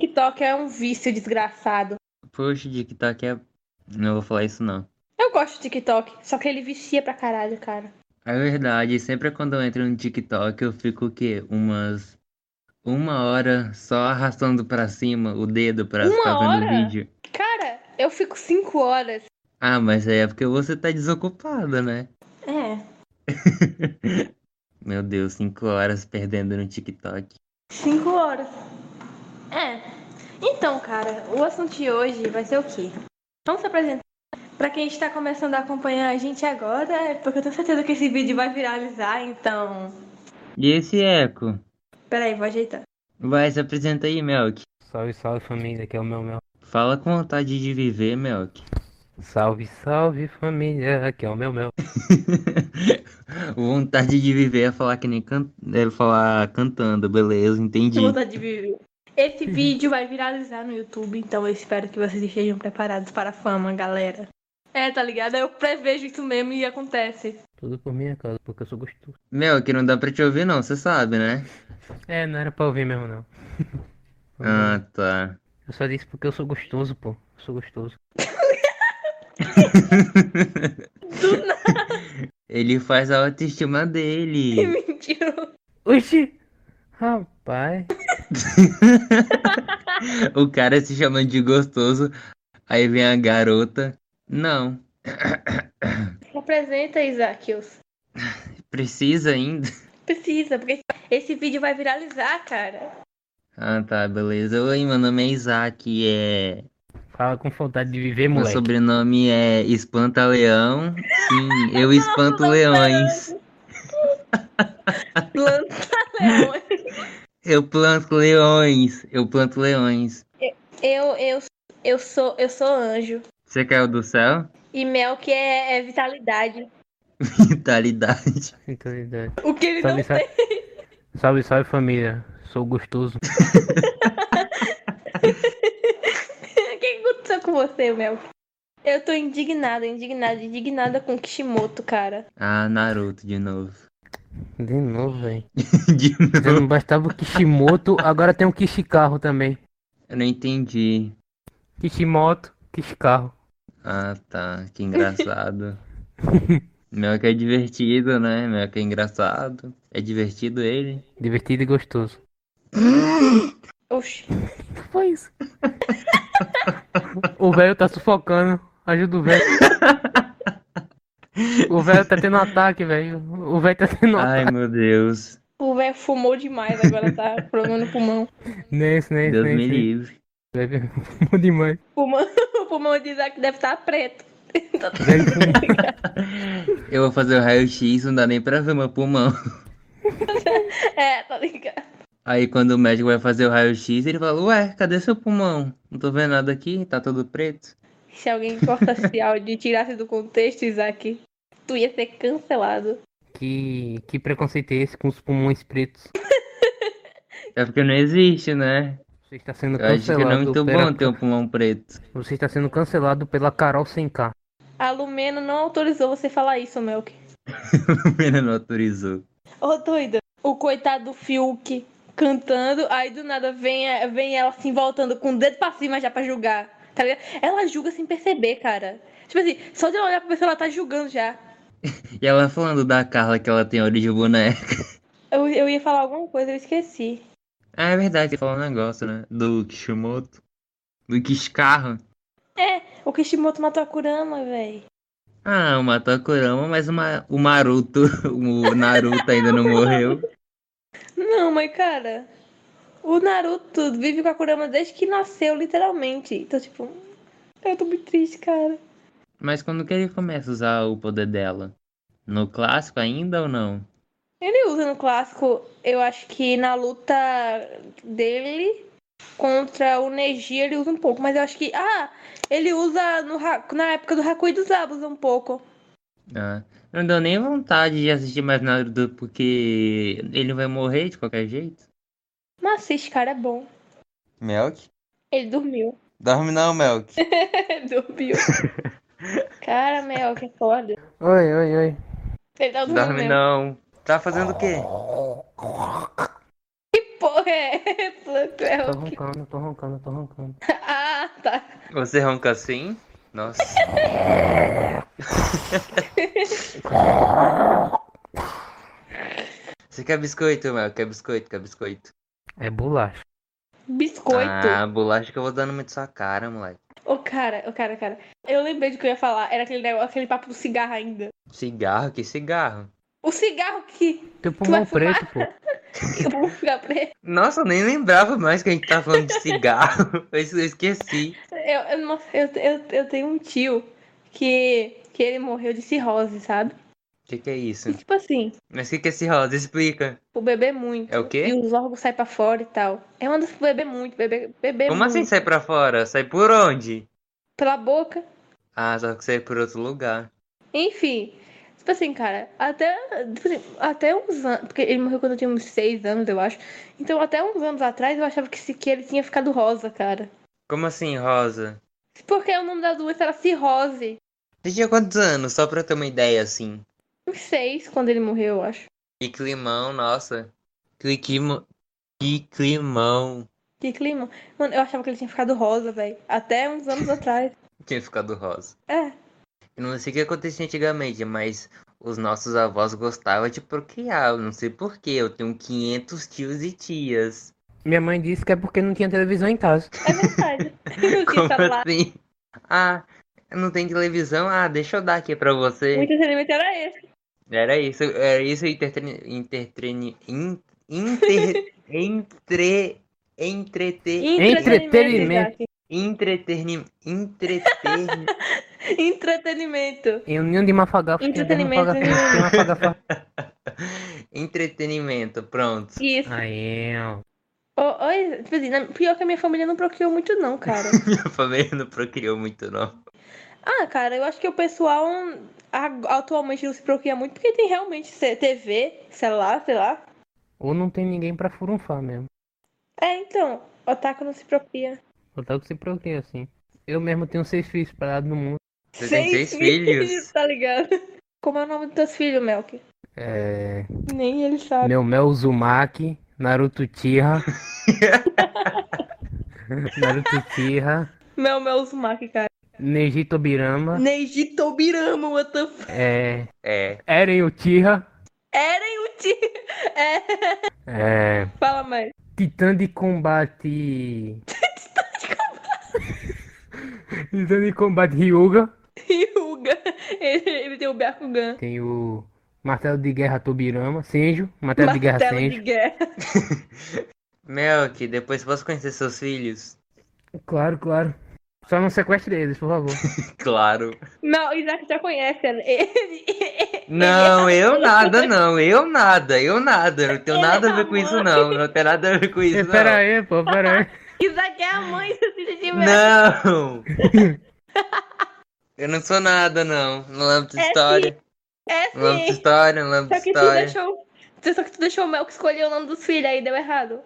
TikTok é um vício desgraçado. Poxa, TikTok é. Não vou falar isso não. Eu gosto de TikTok, só que ele vicia pra caralho, cara. É verdade, sempre quando eu entro no TikTok eu fico o quê? Umas. Uma hora só arrastando pra cima o dedo pra Uma ficar vendo o hora? vídeo. Cara, eu fico cinco horas. Ah, mas aí é porque você tá desocupada, né? É. Meu Deus, cinco horas perdendo no TikTok. Cinco horas. Então, cara, o assunto de hoje vai ser o quê? Vamos se apresentar. Pra quem está começando a acompanhar a gente agora, é porque eu tenho certeza que esse vídeo vai viralizar, então. E esse eco? Peraí, vou ajeitar. Vai, se apresenta aí, Melk. Salve, salve família, aqui é o meu Mel. Fala com vontade de viver, Melk. Salve, salve família, aqui é o meu Mel. vontade de viver é falar que nem can... é falar cantando, beleza, entendi. Vontade de viver. Esse vídeo vai viralizar no YouTube, então eu espero que vocês estejam preparados para a fama, galera. É, tá ligado? Eu prevejo isso mesmo e acontece. Tudo por minha causa, porque eu sou gostoso. Melk, não dá pra te ouvir não, você sabe, né? É, não era pra ouvir mesmo não. Ah, tá. Eu só disse porque eu sou gostoso, pô. Eu sou gostoso. Do nada, Ele faz a autoestima dele. mentira. Oxi! Rapaz. o cara se chamando de gostoso, aí vem a garota. Não, Apresenta, Isaquios. precisa ainda. Precisa, porque esse vídeo vai viralizar, cara. Ah, tá, beleza. Oi, meu nome é Isaac, é... Fala com vontade de viver, Meu moleque. sobrenome é Espanta-Leão. Sim, eu espanto leões. Planta leões. Eu planto leões. Eu planto leões. Eu, eu, eu sou, eu sou anjo. Você caiu do céu? E mel que é, é vitalidade. Vitalidade. Vitalidade. O que ele Salve, não salve. tem. Salve, salve família. Sou gostoso. O que aconteceu com você, Mel? Eu tô indignada, indignada, indignada com Kishimoto, cara. Ah, Naruto de novo. De novo, velho. De novo. não bastava o Kishimoto, agora tem o Kishicarro também. Eu não entendi. Kishimoto, Kishicarro. Ah, tá. Que engraçado. Meu que é divertido, né? Meu que é engraçado. É divertido ele. Divertido e gostoso. Oxi. que foi isso? o velho tá sufocando. Ajuda o velho. O velho tá tendo ataque, velho. O velho tá tendo Ai, ataque. meu Deus. O velho fumou demais, agora tá problema no pulmão. Nesse, nesse, Deus me nesse. livre. Velho fumou demais. Pulmão, o pulmão de Isaac deve estar preto. Tá tudo Velho fumou. Eu vou fazer o raio-x, não dá nem pra ver meu pulmão. É, tá ligado? Aí quando o médico vai fazer o raio-x, ele fala, ué, cadê seu pulmão? Não tô vendo nada aqui, tá todo preto. Se alguém cortasse esse áudio e tirasse do contexto, Isaac, tu ia ser cancelado. Que, que preconceito é esse com os pulmões pretos? É porque não existe, né? Você está sendo Eu acho que não é cancelado. muito pela- bom ter um pulmão preto. Você está sendo cancelado pela Carol 100k. A Lumena não autorizou você falar isso, Melk. O menino não autorizou. Ô, doida. O coitado do Fiuk cantando, aí do nada vem, a- vem ela assim voltando com o dedo pra cima já pra julgar. Tá ligado? Ela julga sem perceber, cara. Tipo assim, só de ela olhar pra pessoa, ela tá julgando já. E ela falando da Carla que ela tem de boneca. Eu, eu ia falar alguma coisa, eu esqueci. Ah, é verdade, você falou um negócio, né? Do Kishimoto. Do Kishkarro. É, o Kishimoto matou a Kurama, véi. Ah, matou a Kurama, mas o, Ma- o Maruto, o Naruto ainda não morreu. Não, mas cara, o Naruto vive com a Kurama desde que nasceu, literalmente. Então, tipo, eu tô muito triste, cara. Mas quando que ele começa a usar o poder dela? No clássico ainda ou não? Ele usa no clássico, eu acho que na luta dele contra o Neji ele usa um pouco, mas eu acho que. Ah, ele usa no, na época do Hakui dos Abus um pouco. Ah, não deu nem vontade de assistir mais Naruto porque ele vai morrer de qualquer jeito. Mas assiste, cara, é bom. Melk? Ele dormiu. Dorme não, Melk. dormiu. Cara, Mel, que foda. Oi, oi, oi. Ele tá dormindo Dorme mesmo. não. Tá fazendo o quê? Que porra é? Plug é Tô roncando, tô roncando, tô roncando. Ah, tá. Você ronca assim? Nossa. Você quer biscoito, Mel? Quer biscoito? Quer biscoito? É bolacha. Biscoito. Ah, bolacha que eu vou dando muito sua cara, moleque. Ô, cara, ô, cara, cara. Eu lembrei do que eu ia falar. Era aquele, negócio, aquele papo do cigarro ainda. Cigarro? Que cigarro? O cigarro que Teu pulmão fumar? preto, pô. eu vou ficar preto. Nossa, eu nem lembrava mais que a gente tava falando de cigarro. Eu es- eu esqueci. Eu, eu, eu, eu tenho um tio que, que ele morreu de cirrose, sabe? O que, que é isso? E tipo assim, Mas o que, que é cirrose? Explica. o bebê muito. É o quê? E os órgãos saem pra fora e tal. É uma das bebê muito, bebê, bebê Como muito. assim sai pra fora? Sai por onde? Pela boca. Ah, só que sai por outro lugar. Enfim. Tipo assim, cara, até, tipo assim, até uns anos. Porque ele morreu quando eu tinha uns seis anos, eu acho. Então, até uns anos atrás, eu achava que, que ele tinha ficado rosa, cara. Como assim, rosa? Porque o nome da doença era cirrose. Você tinha quantos anos? Só pra eu ter uma ideia, assim. Uns seis quando ele morreu, eu acho. Que climão, nossa. Que climão. Que climão. Que clima. Mano, eu achava que ele tinha ficado rosa, velho. Até uns anos atrás. Tinha ficado rosa. É. Eu não sei o que acontecia antigamente, mas os nossos avós gostavam de procriar. Eu não sei porquê. Eu tenho 500 tios e tias. Minha mãe disse que é porque não tinha televisão em casa. É verdade. Como assim? Ah, não tem televisão? Ah, deixa eu dar aqui pra você. O entretenimento era esse. Era isso, era isso intertreni, intertreni, in, inter, entre, entreter, Entretenimento. Entretenimento. Em União de Mafagafo. tem Entretenimento, Mafagafo, tem Mafagafo. entretenimento, pronto. Isso. Aí, ó. Oi, tipo assim, na- pior que a minha família não procriou muito, não, cara. Minha família não procriou muito, não. ah, cara, eu acho que o pessoal atualmente não se procria muito porque tem realmente TV, celular, sei lá. Ou não tem ninguém pra furunfar mesmo. É, então, otaku não se procria. Que se procria assim. Eu mesmo tenho seis filhos espalhados no mundo. Você tem seis filhos? Tá ligado? Como é o nome dos teus filhos, Melk? É. Nem ele sabe. Meu Mel Uzumaki, Naruto Tira. Naruto Tira, Mel Mel Uzumaki, cara. Neji Tobirama, Neji Tobirama, what the f... é. É, Eren Uchiha, Eren Uchi. É. é. Fala mais. Titã de Combate. Titã de Combate Ryuga. Hyuga. Ele, ele tem o Byakugan. Tem o Martelo de Guerra Tobirama, Senjo, Martelo de Guerra Martelo de Senjo. guerra. Melk, depois posso conhecer seus filhos? Claro, claro. Só não sequestre eles, por favor. Claro. Não, o Isaac já conhece ele. Não, eu nada, não. Eu nada, eu nada. Não tenho Ele nada a é ver com isso, não. Não tem nada a ver com isso, Pera não. aí, pô, pera aí. Isaac é a mãe se você tiver. Não! Eu não sou nada, não. Não lembro de É história. É Não lembro de sim. história, não lembro Só de que tu história. deixou. Só que tu deixou o Melk escolher o nome dos filhos aí, deu errado.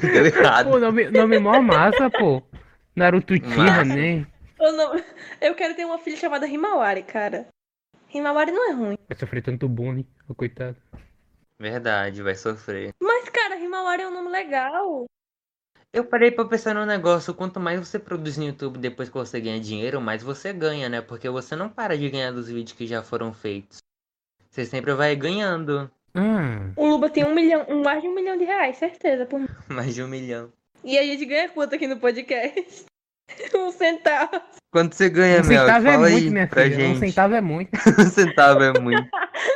Deu errado. Pô, nome, nome mó massa, pô. Naruto Tira, né? Eu, não... eu quero ter uma filha chamada Himawari, cara. Himawari não é ruim. Vai sofrer tanto bullying, ô coitado. Verdade, vai sofrer. Mas, cara, Himawari é um nome legal. Eu parei pra pensar num negócio, quanto mais você produz no YouTube depois que você ganha dinheiro, mais você ganha, né? Porque você não para de ganhar dos vídeos que já foram feitos. Você sempre vai ganhando Hum, O Luba tem um milhão, um- mais de um milhão de reais, certeza. Por... mais de um milhão. E a gente ganha quanto aqui no podcast? um centavo. Quanto você ganha, um Mel? centavo é Fala muito, aí minha pra filha. Um gente. centavo é muito. um centavo é muito.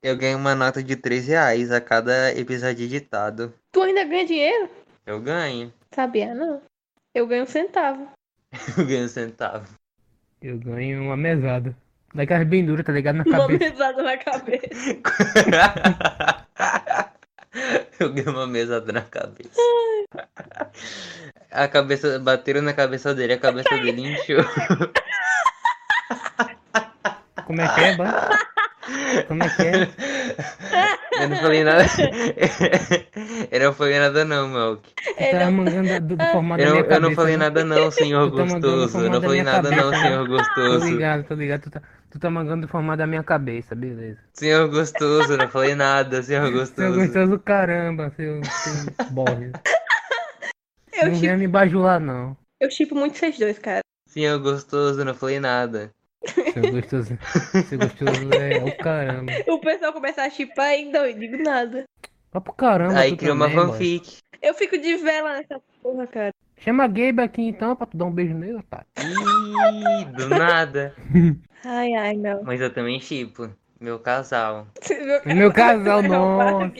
Eu ganho uma nota de 3 reais a cada episódio editado. Tu ainda ganha dinheiro? Eu ganho. Sabia, não. Eu ganho um centavo. Eu ganho um centavo. Eu ganho uma mesada. Daquelas bem duras, tá ligado? Na Uma cabeça. mesada na cabeça. Eu ganhei uma mesada na cabeça. A cabeça. Bateram na cabeça dele, a cabeça dele inchou. Como é que é, Ban? Como é que é? Eu não falei nada. Eu não falei nada não, Melk. Tu Ele tá mangando do, do formato Eu da não, minha eu não cabeça, falei né? nada não, senhor tá mandando gostoso. Eu não falei nada não, cabeça. senhor Tô gostoso. ligado, tô ligado. Tu tá, Tu tá mandando informar da minha cabeça, beleza. Senhor gostoso, não falei nada, senhor gostoso. gostoso caramba, seu, seu borre. Eu Não chipo, venha me bajular, não. eu chipo muito vocês dois, cara. Senhor gostoso, não falei nada. Seu gostoso, seu gostoso é o caramba. O pessoal começa a chipar e não, eu digo nada. Vai pro caramba, Aí cria uma também, boy. fanfic. Eu fico de vela nessa porra, cara. Chama a Gabe aqui então pra tu dar um beijo nele, otário. Ih, do nada. Ai, ai, não. Mas eu também chipo. Meu casal. Meu, casal, vai roubar nossa.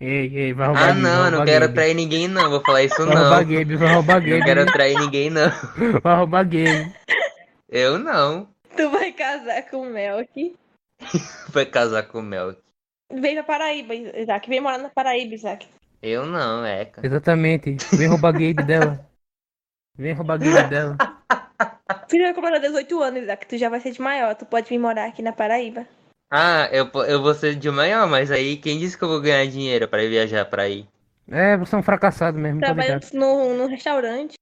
Ei, ei, vai roubar Ah, Gabe, não, eu não roubar quero trair ninguém, não. Vou falar isso Vai roubar não. Gabe, vai roubar Não Gabe. quero trair ninguém, não. Vai roubar Gabe. Eu não. Tu vai casar com o Melk. Vai casar com o Mel. Vem pra Paraíba, Isaac. Vem morar na Paraíba, Isaac. Eu não, Eca. Exatamente. Vem roubar Gabe dela. Vem roubar Gabe dela. Tu já vai completar 18 anos, Isaac. Tu já vai ser de maior. Tu pode vir morar aqui na Paraíba. Ah, eu, eu vou ser de maior, mas aí quem disse que eu vou ganhar dinheiro pra viajar pra aí? É, você é um fracassado mesmo. Trabalhando no, no restaurante.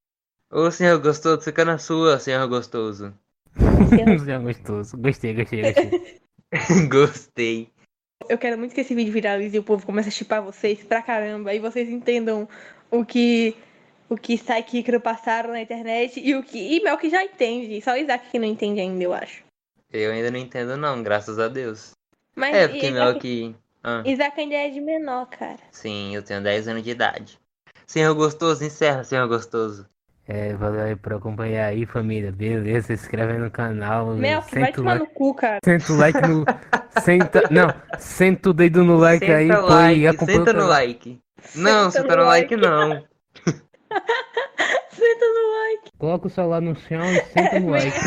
Ô, senhor gostoso, fica na sua, senhor gostoso. É gostoso. Gostei, gostei, gostei. Gostei. Eu quero muito que esse vídeo viralize e o povo comece a chipar vocês pra caramba. E vocês entendam o que o que Sai e Kikro passaram na internet e o que. E Melk já entende. Só o Isaac que não entende ainda, eu acho. Eu ainda não entendo não, graças a Deus. Mas É, porque Isaac, Mel que... Ah, Isaac ainda é de menor, cara. sim, eu tenho 10 anos de idade. Senhor gostoso, encerra, senhor gostoso. É, valeu aí por acompanhar aí, família. Beleza, se inscreve aí no canal. Melk, vai senta tomar like. no cu, cara. Senta o like no. Senta. Não, senta o dedo no like senta aí, o pô, like, e acompanha o senta no like. Não, Senta senta no no like não. Senta no like. Coloca o celular no chão e senta no like.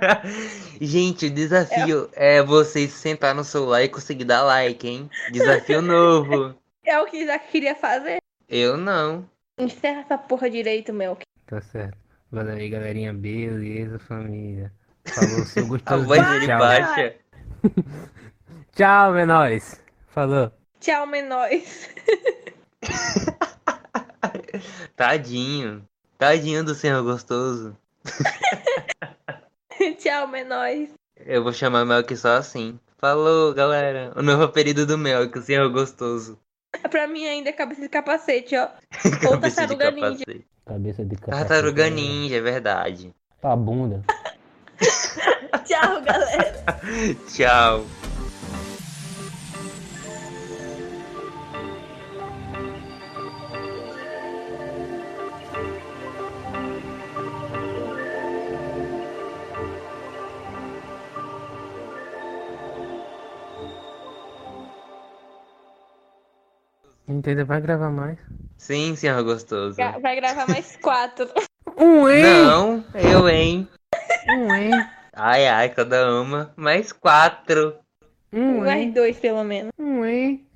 Gente, o desafio é vocês sentar no celular e conseguir dar like, hein? Desafio novo. É o que Isaac queria fazer. Eu não. Encerra essa porra direito, Melk. Tá certo. Valeu aí, galerinha. Beleza, família. Falou, seu A gostoso. voz dele Tchau. baixa. Tchau, menores. Falou. Tchau, menores. Tadinho. Tadinho do senhor gostoso. Tchau, menores. Eu vou chamar Melk só assim. Falou, galera. O novo apelido do Melk, o senhor gostoso. Pra mim ainda é cabeça de capacete, ó. Ou tartaruga ninja. Cabeça de capacete. Tartaruga ninja, é verdade. Tá bunda. Tchau, galera. Tchau. Entendeu? Vai gravar mais. Sim, senhor gostoso. Ga- Vai gravar mais quatro. Um, hein? Não, eu, hein? Um, hein? Ai, ai, cada uma. Mais quatro. Um, Mais hein? dois, pelo menos. Um, hein?